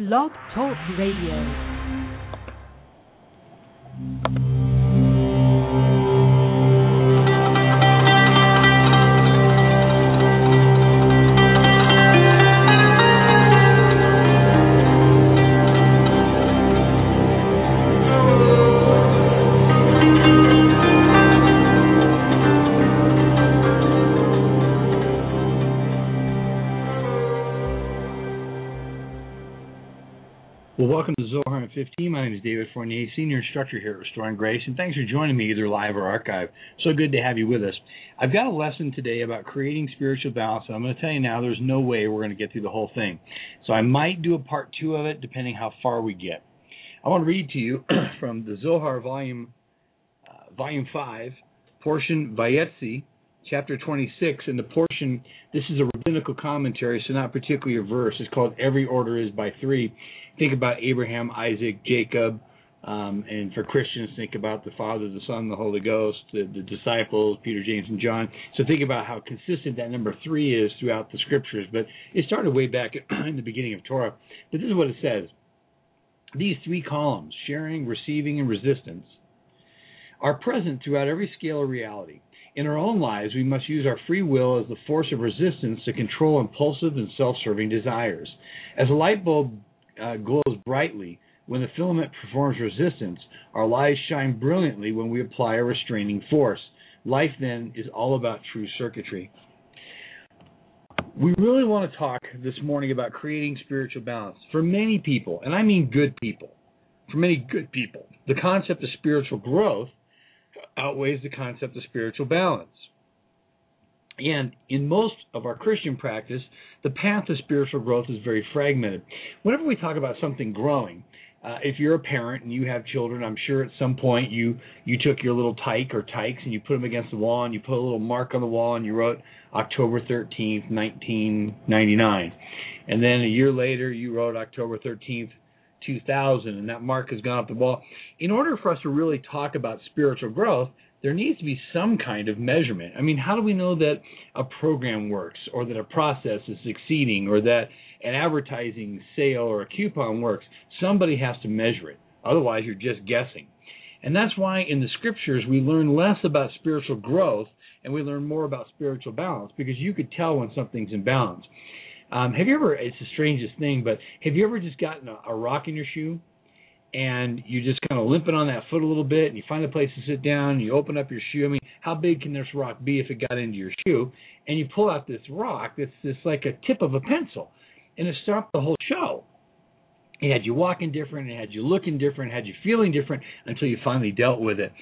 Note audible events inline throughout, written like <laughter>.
Blog Talk Radio. Well, welcome to Zohar in 15. My name is David Fournier, Senior Instructor here at Restoring Grace, and thanks for joining me either live or archive. So good to have you with us. I've got a lesson today about creating spiritual balance, and I'm going to tell you now there's no way we're going to get through the whole thing. So I might do a part two of it depending how far we get. I want to read to you <clears throat> from the Zohar volume uh, volume 5, portion Vayetzi, chapter 26, and the portion, this is a rabbinical commentary, so not particularly a verse. It's called Every Order is by Three. Think about Abraham, Isaac, Jacob, um, and for Christians, think about the Father, the Son, the Holy Ghost, the, the disciples, Peter, James, and John. So think about how consistent that number three is throughout the scriptures. But it started way back <clears throat> in the beginning of Torah. But this is what it says. These three columns, sharing, receiving, and resistance, are present throughout every scale of reality. In our own lives, we must use our free will as the force of resistance to control impulsive and self serving desires. As a light bulb uh, glows brightly when the filament performs resistance, our lives shine brilliantly when we apply a restraining force. Life then is all about true circuitry. We really want to talk this morning about creating spiritual balance. For many people, and I mean good people, for many good people, the concept of spiritual growth outweighs the concept of spiritual balance. And in most of our Christian practice, the path to spiritual growth is very fragmented. Whenever we talk about something growing, uh, if you're a parent and you have children, I'm sure at some point you you took your little tyke or tykes and you put them against the wall and you put a little mark on the wall and you wrote October 13th, 1999. And then a year later you wrote October 13th, 2000 and that mark has gone up the wall. In order for us to really talk about spiritual growth, there needs to be some kind of measurement. I mean, how do we know that a program works or that a process is succeeding or that an advertising sale or a coupon works? Somebody has to measure it. Otherwise, you're just guessing. And that's why in the scriptures we learn less about spiritual growth and we learn more about spiritual balance because you could tell when something's in balance. Um, have you ever, it's the strangest thing, but have you ever just gotten a, a rock in your shoe and you just kind of limping on that foot a little bit and you find a place to sit down and you open up your shoe? I mean, how big can this rock be if it got into your shoe? And you pull out this rock that's just like a tip of a pencil and it stopped the whole show. It had you walking different, it had you looking different, it had you feeling different until you finally dealt with it.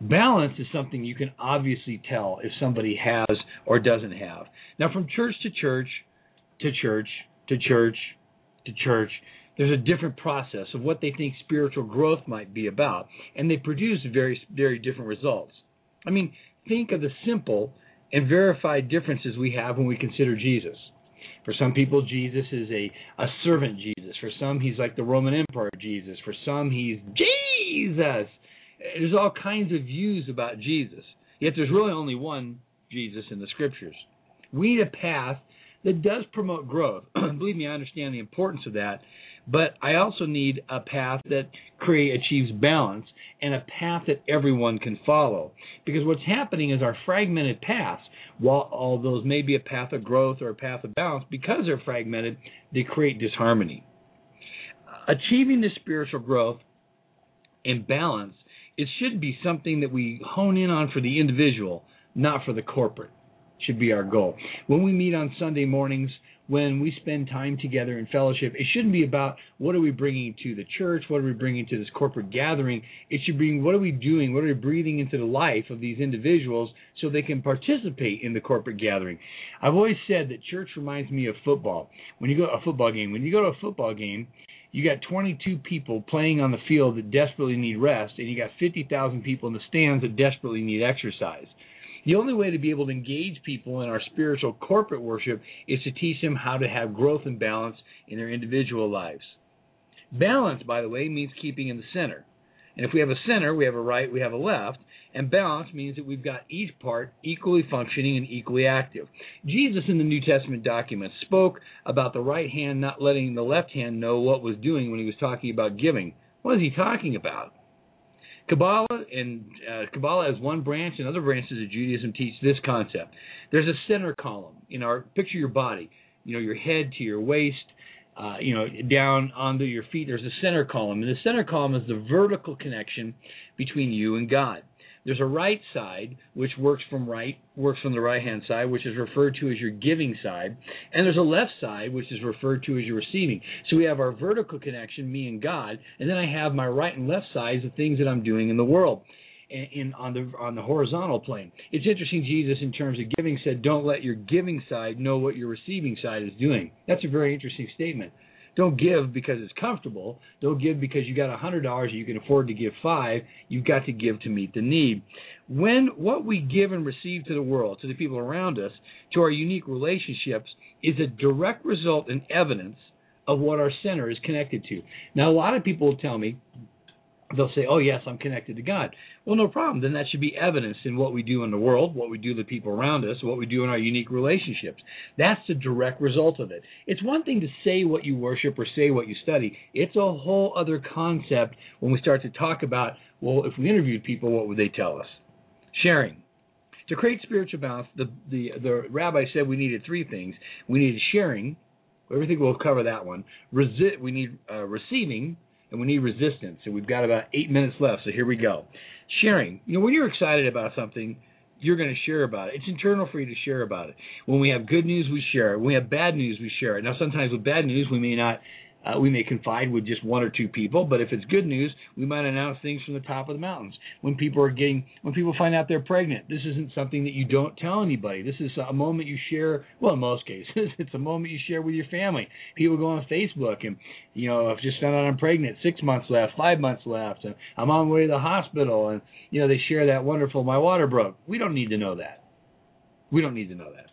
Balance is something you can obviously tell if somebody has or doesn't have. Now, from church to church, to church, to church, to church, there's a different process of what they think spiritual growth might be about, and they produce very, very different results. I mean, think of the simple and verified differences we have when we consider Jesus. For some people, Jesus is a, a servant Jesus. For some, he's like the Roman Emperor Jesus. For some, he's Jesus. There's all kinds of views about Jesus. Yet there's really only one Jesus in the scriptures. We need a path that does promote growth. <clears throat> Believe me, I understand the importance of that. But I also need a path that create achieves balance and a path that everyone can follow. Because what's happening is our fragmented paths, while all those may be a path of growth or a path of balance, because they're fragmented, they create disharmony. Achieving this spiritual growth and balance, it should be something that we hone in on for the individual, not for the corporate. Should be our goal. When we meet on Sunday mornings, when we spend time together in fellowship, it shouldn't be about what are we bringing to the church, what are we bringing to this corporate gathering. It should be what are we doing, what are we breathing into the life of these individuals so they can participate in the corporate gathering. I've always said that church reminds me of football. When you go to a football game, when you go to a football game, you got 22 people playing on the field that desperately need rest, and you got 50,000 people in the stands that desperately need exercise. The only way to be able to engage people in our spiritual corporate worship is to teach them how to have growth and balance in their individual lives. Balance, by the way, means keeping in the center. And if we have a center, we have a right, we have a left. And balance means that we've got each part equally functioning and equally active. Jesus in the New Testament documents spoke about the right hand not letting the left hand know what was doing when he was talking about giving. What is he talking about? Kabbalah and uh, Kabbalah as one branch, and other branches of Judaism teach this concept. There's a center column in our picture your body, you know, your head to your waist, uh, you know, down onto your feet. There's a center column, and the center column is the vertical connection between you and God. There's a right side which works from right, works from the right hand side, which is referred to as your giving side, and there's a left side which is referred to as your receiving. So we have our vertical connection, me and God, and then I have my right and left sides of things that I'm doing in the world. In, on the on the horizontal plane, it's interesting. Jesus, in terms of giving, said, "Don't let your giving side know what your receiving side is doing." That's a very interesting statement. Don't give because it's comfortable. Don't give because you got a hundred dollars and you can afford to give five. You've got to give to meet the need. When what we give and receive to the world, to the people around us, to our unique relationships, is a direct result and evidence of what our center is connected to. Now, a lot of people will tell me, they'll say, "Oh yes, I'm connected to God." Well, no problem. Then that should be evidence in what we do in the world, what we do to the people around us, what we do in our unique relationships. That's the direct result of it. It's one thing to say what you worship or say what you study. It's a whole other concept when we start to talk about, well, if we interviewed people, what would they tell us? Sharing. To create spiritual balance, the the, the rabbi said we needed three things. We needed sharing. Everything we'll cover that one. Resi- we need uh, receiving and we need resistance. And we've got about eight minutes left, so here we go sharing. You know, when you're excited about something, you're going to share about it. It's internal for you to share about it. When we have good news, we share it. When we have bad news, we share it. Now, sometimes with bad news, we may not uh, we may confide with just one or two people, but if it's good news, we might announce things from the top of the mountains. When people are getting, when people find out they're pregnant, this isn't something that you don't tell anybody. This is a moment you share. Well, in most cases, <laughs> it's a moment you share with your family. People go on Facebook and, you know, I've just found out I'm pregnant. Six months left, five months left, and I'm on my way to the hospital, and you know they share that wonderful. My water broke. We don't need to know that. We don't need to know that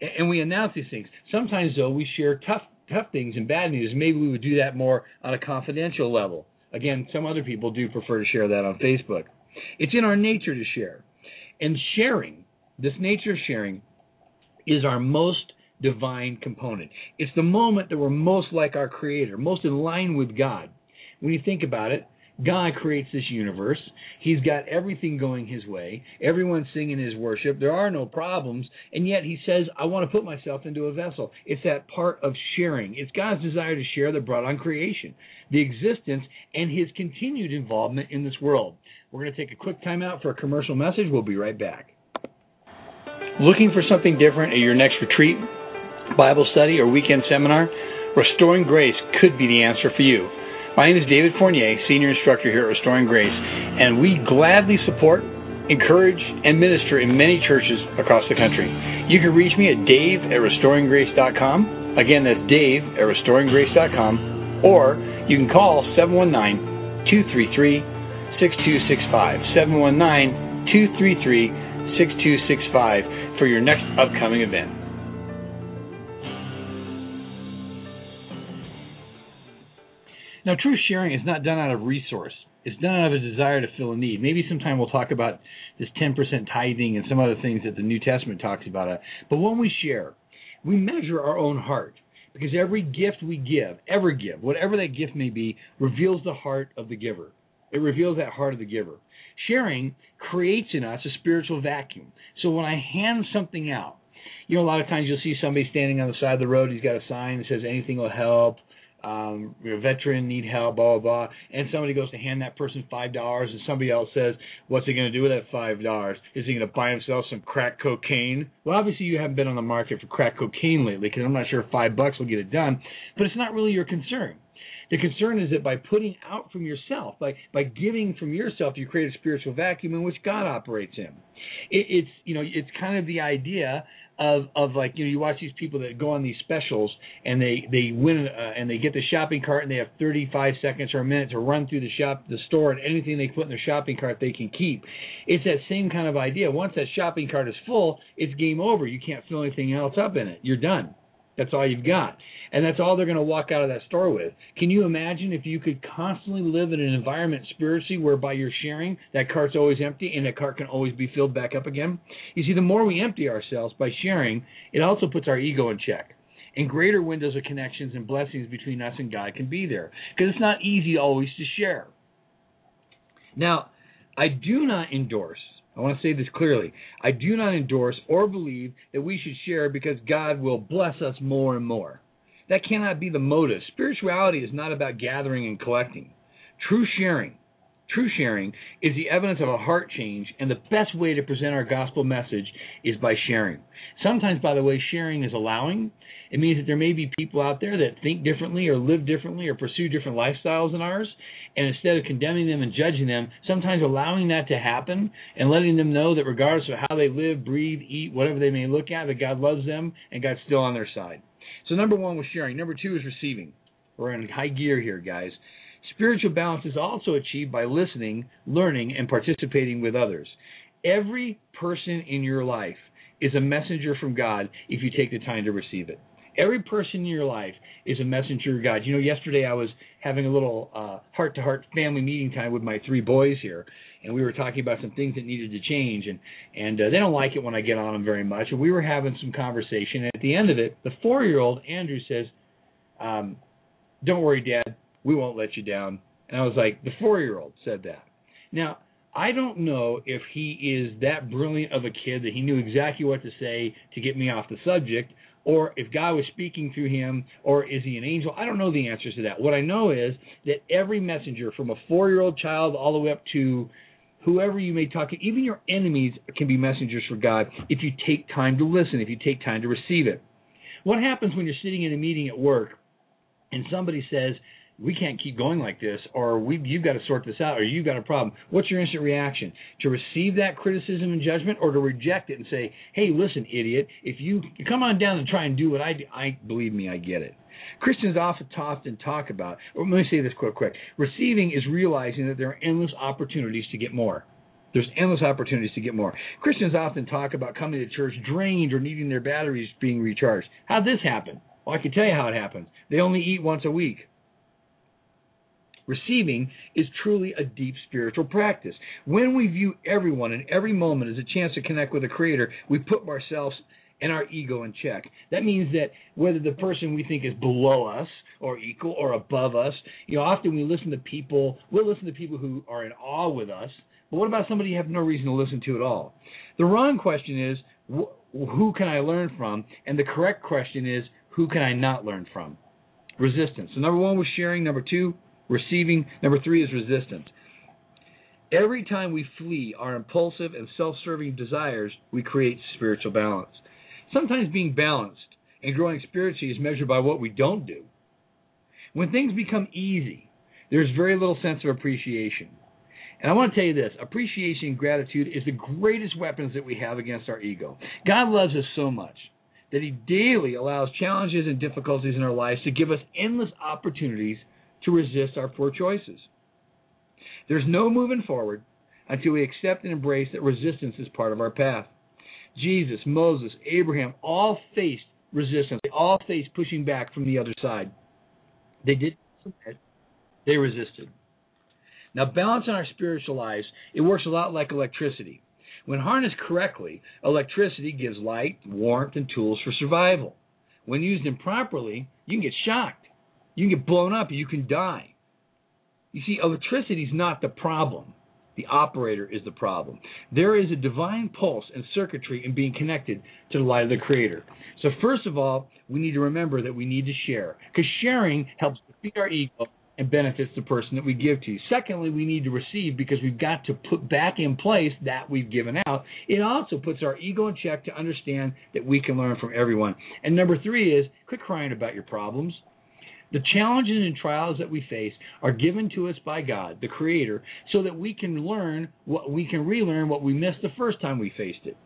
and we announce these things. Sometimes, though, we share tough tough things and bad news, maybe we would do that more on a confidential level. Again, some other people do prefer to share that on Facebook. It's in our nature to share. And sharing, this nature of sharing, is our most divine component. It's the moment that we're most like our Creator, most in line with God. When you think about it, God creates this universe. He's got everything going his way. Everyone's singing his worship. There are no problems. And yet he says, I want to put myself into a vessel. It's that part of sharing. It's God's desire to share that brought on creation, the existence, and his continued involvement in this world. We're going to take a quick time out for a commercial message. We'll be right back. Looking for something different at your next retreat, Bible study, or weekend seminar? Restoring Grace could be the answer for you. My name is David Fournier, Senior Instructor here at Restoring Grace, and we gladly support, encourage, and minister in many churches across the country. You can reach me at dave at restoringgrace.com. Again, that's dave at restoringgrace.com. Or you can call 719 233 6265. 719 233 6265 for your next upcoming event. Now, true sharing is not done out of resource. It's done out of a desire to fill a need. Maybe sometime we'll talk about this 10% tithing and some other things that the New Testament talks about. But when we share, we measure our own heart because every gift we give, ever give, whatever that gift may be, reveals the heart of the giver. It reveals that heart of the giver. Sharing creates in us a spiritual vacuum. So when I hand something out, you know, a lot of times you'll see somebody standing on the side of the road. He's got a sign that says anything will help um, you're a veteran, need help, blah blah blah, and somebody goes to hand that person five dollars, and somebody else says, "What's he going to do with that five dollars? Is he going to buy himself some crack cocaine?" Well, obviously you haven't been on the market for crack cocaine lately, because I'm not sure if five bucks will get it done, but it's not really your concern. The concern is that by putting out from yourself, by by giving from yourself, you create a spiritual vacuum in which God operates in. It, it's you know it's kind of the idea of of like you know you watch these people that go on these specials and they they win uh, and they get the shopping cart and they have 35 seconds or a minute to run through the shop the store and anything they put in their shopping cart they can keep. It's that same kind of idea. Once that shopping cart is full, it's game over. You can't fill anything else up in it. You're done. That's all you've got. And that's all they're going to walk out of that store with. Can you imagine if you could constantly live in an environment spiritually whereby you're sharing, that cart's always empty and that cart can always be filled back up again? You see, the more we empty ourselves by sharing, it also puts our ego in check and greater windows of connections and blessings between us and God can be there. Because it's not easy always to share. Now, I do not endorse, I want to say this clearly, I do not endorse or believe that we should share because God will bless us more and more. That cannot be the motive. Spirituality is not about gathering and collecting. True sharing True sharing is the evidence of a heart change, and the best way to present our gospel message is by sharing. Sometimes, by the way, sharing is allowing. It means that there may be people out there that think differently or live differently or pursue different lifestyles than ours. And instead of condemning them and judging them, sometimes allowing that to happen and letting them know that regardless of how they live, breathe, eat, whatever they may look at, that God loves them and God's still on their side. So, number one was sharing. Number two is receiving. We're in high gear here, guys. Spiritual balance is also achieved by listening, learning, and participating with others. Every person in your life is a messenger from God if you take the time to receive it. Every person in your life is a messenger of God. You know, yesterday I was having a little heart to heart family meeting time with my three boys here, and we were talking about some things that needed to change, and and uh, they don't like it when I get on them very much. And we were having some conversation, and at the end of it, the four year old Andrew says, um, "Don't worry, Dad we won't let you down. And I was like, the four year old said that. Now, I don't know if he is that brilliant of a kid that he knew exactly what to say to get me off the subject, or if God was speaking through him, or is he an angel? I don't know the answers to that. What I know is that every messenger, from a four year old child all the way up to whoever you may talk to, even your enemies can be messengers for God if you take time to listen, if you take time to receive it. What happens when you're sitting in a meeting at work and somebody says, we can't keep going like this, or we you've got to sort this out, or you've got a problem. What's your instant reaction? To receive that criticism and judgment, or to reject it and say, "Hey, listen, idiot, if you, come on down and try and do what I do, I believe me, I get it." Christians often talk and talk about. Let me say this quick, quick. Receiving is realizing that there are endless opportunities to get more. There's endless opportunities to get more. Christians often talk about coming to church drained or needing their batteries being recharged. How'd this happen? Well, I can tell you how it happens. They only eat once a week. Receiving is truly a deep spiritual practice. When we view everyone and every moment as a chance to connect with the Creator, we put ourselves and our ego in check. That means that whether the person we think is below us or equal or above us, you know, often we listen to people, we'll listen to people who are in awe with us, but what about somebody you have no reason to listen to at all? The wrong question is, who can I learn from? And the correct question is, who can I not learn from? Resistance. So number one was sharing. Number two, Receiving, number three, is resistance. Every time we flee our impulsive and self serving desires, we create spiritual balance. Sometimes being balanced and growing spiritually is measured by what we don't do. When things become easy, there's very little sense of appreciation. And I want to tell you this appreciation and gratitude is the greatest weapons that we have against our ego. God loves us so much that He daily allows challenges and difficulties in our lives to give us endless opportunities to resist our poor choices. There's no moving forward until we accept and embrace that resistance is part of our path. Jesus, Moses, Abraham all faced resistance. They all faced pushing back from the other side. They did submit. They resisted. Now, balance in our spiritual lives, it works a lot like electricity. When harnessed correctly, electricity gives light, warmth, and tools for survival. When used improperly, you can get shocked. You can get blown up, you can die. You see, electricity is not the problem. The operator is the problem. There is a divine pulse and circuitry in being connected to the light of the Creator. So, first of all, we need to remember that we need to share, because sharing helps defeat our ego and benefits the person that we give to. Secondly, we need to receive because we've got to put back in place that we've given out. It also puts our ego in check to understand that we can learn from everyone. And number three is quit crying about your problems. The challenges and trials that we face are given to us by God, the Creator, so that we can learn what we can relearn what we missed the first time we faced it.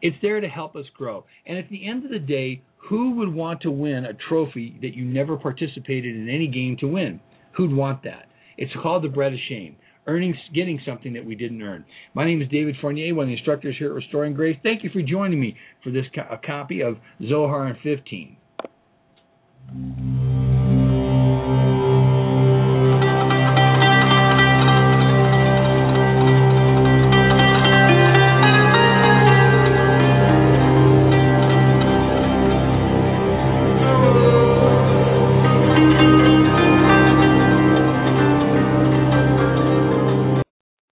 It's there to help us grow. And at the end of the day, who would want to win a trophy that you never participated in any game to win? Who'd want that? It's called the bread of shame. Earning, getting something that we didn't earn. My name is David Fournier, one of the instructors here at Restoring Grace. Thank you for joining me for this co- copy of Zohar in 15. you.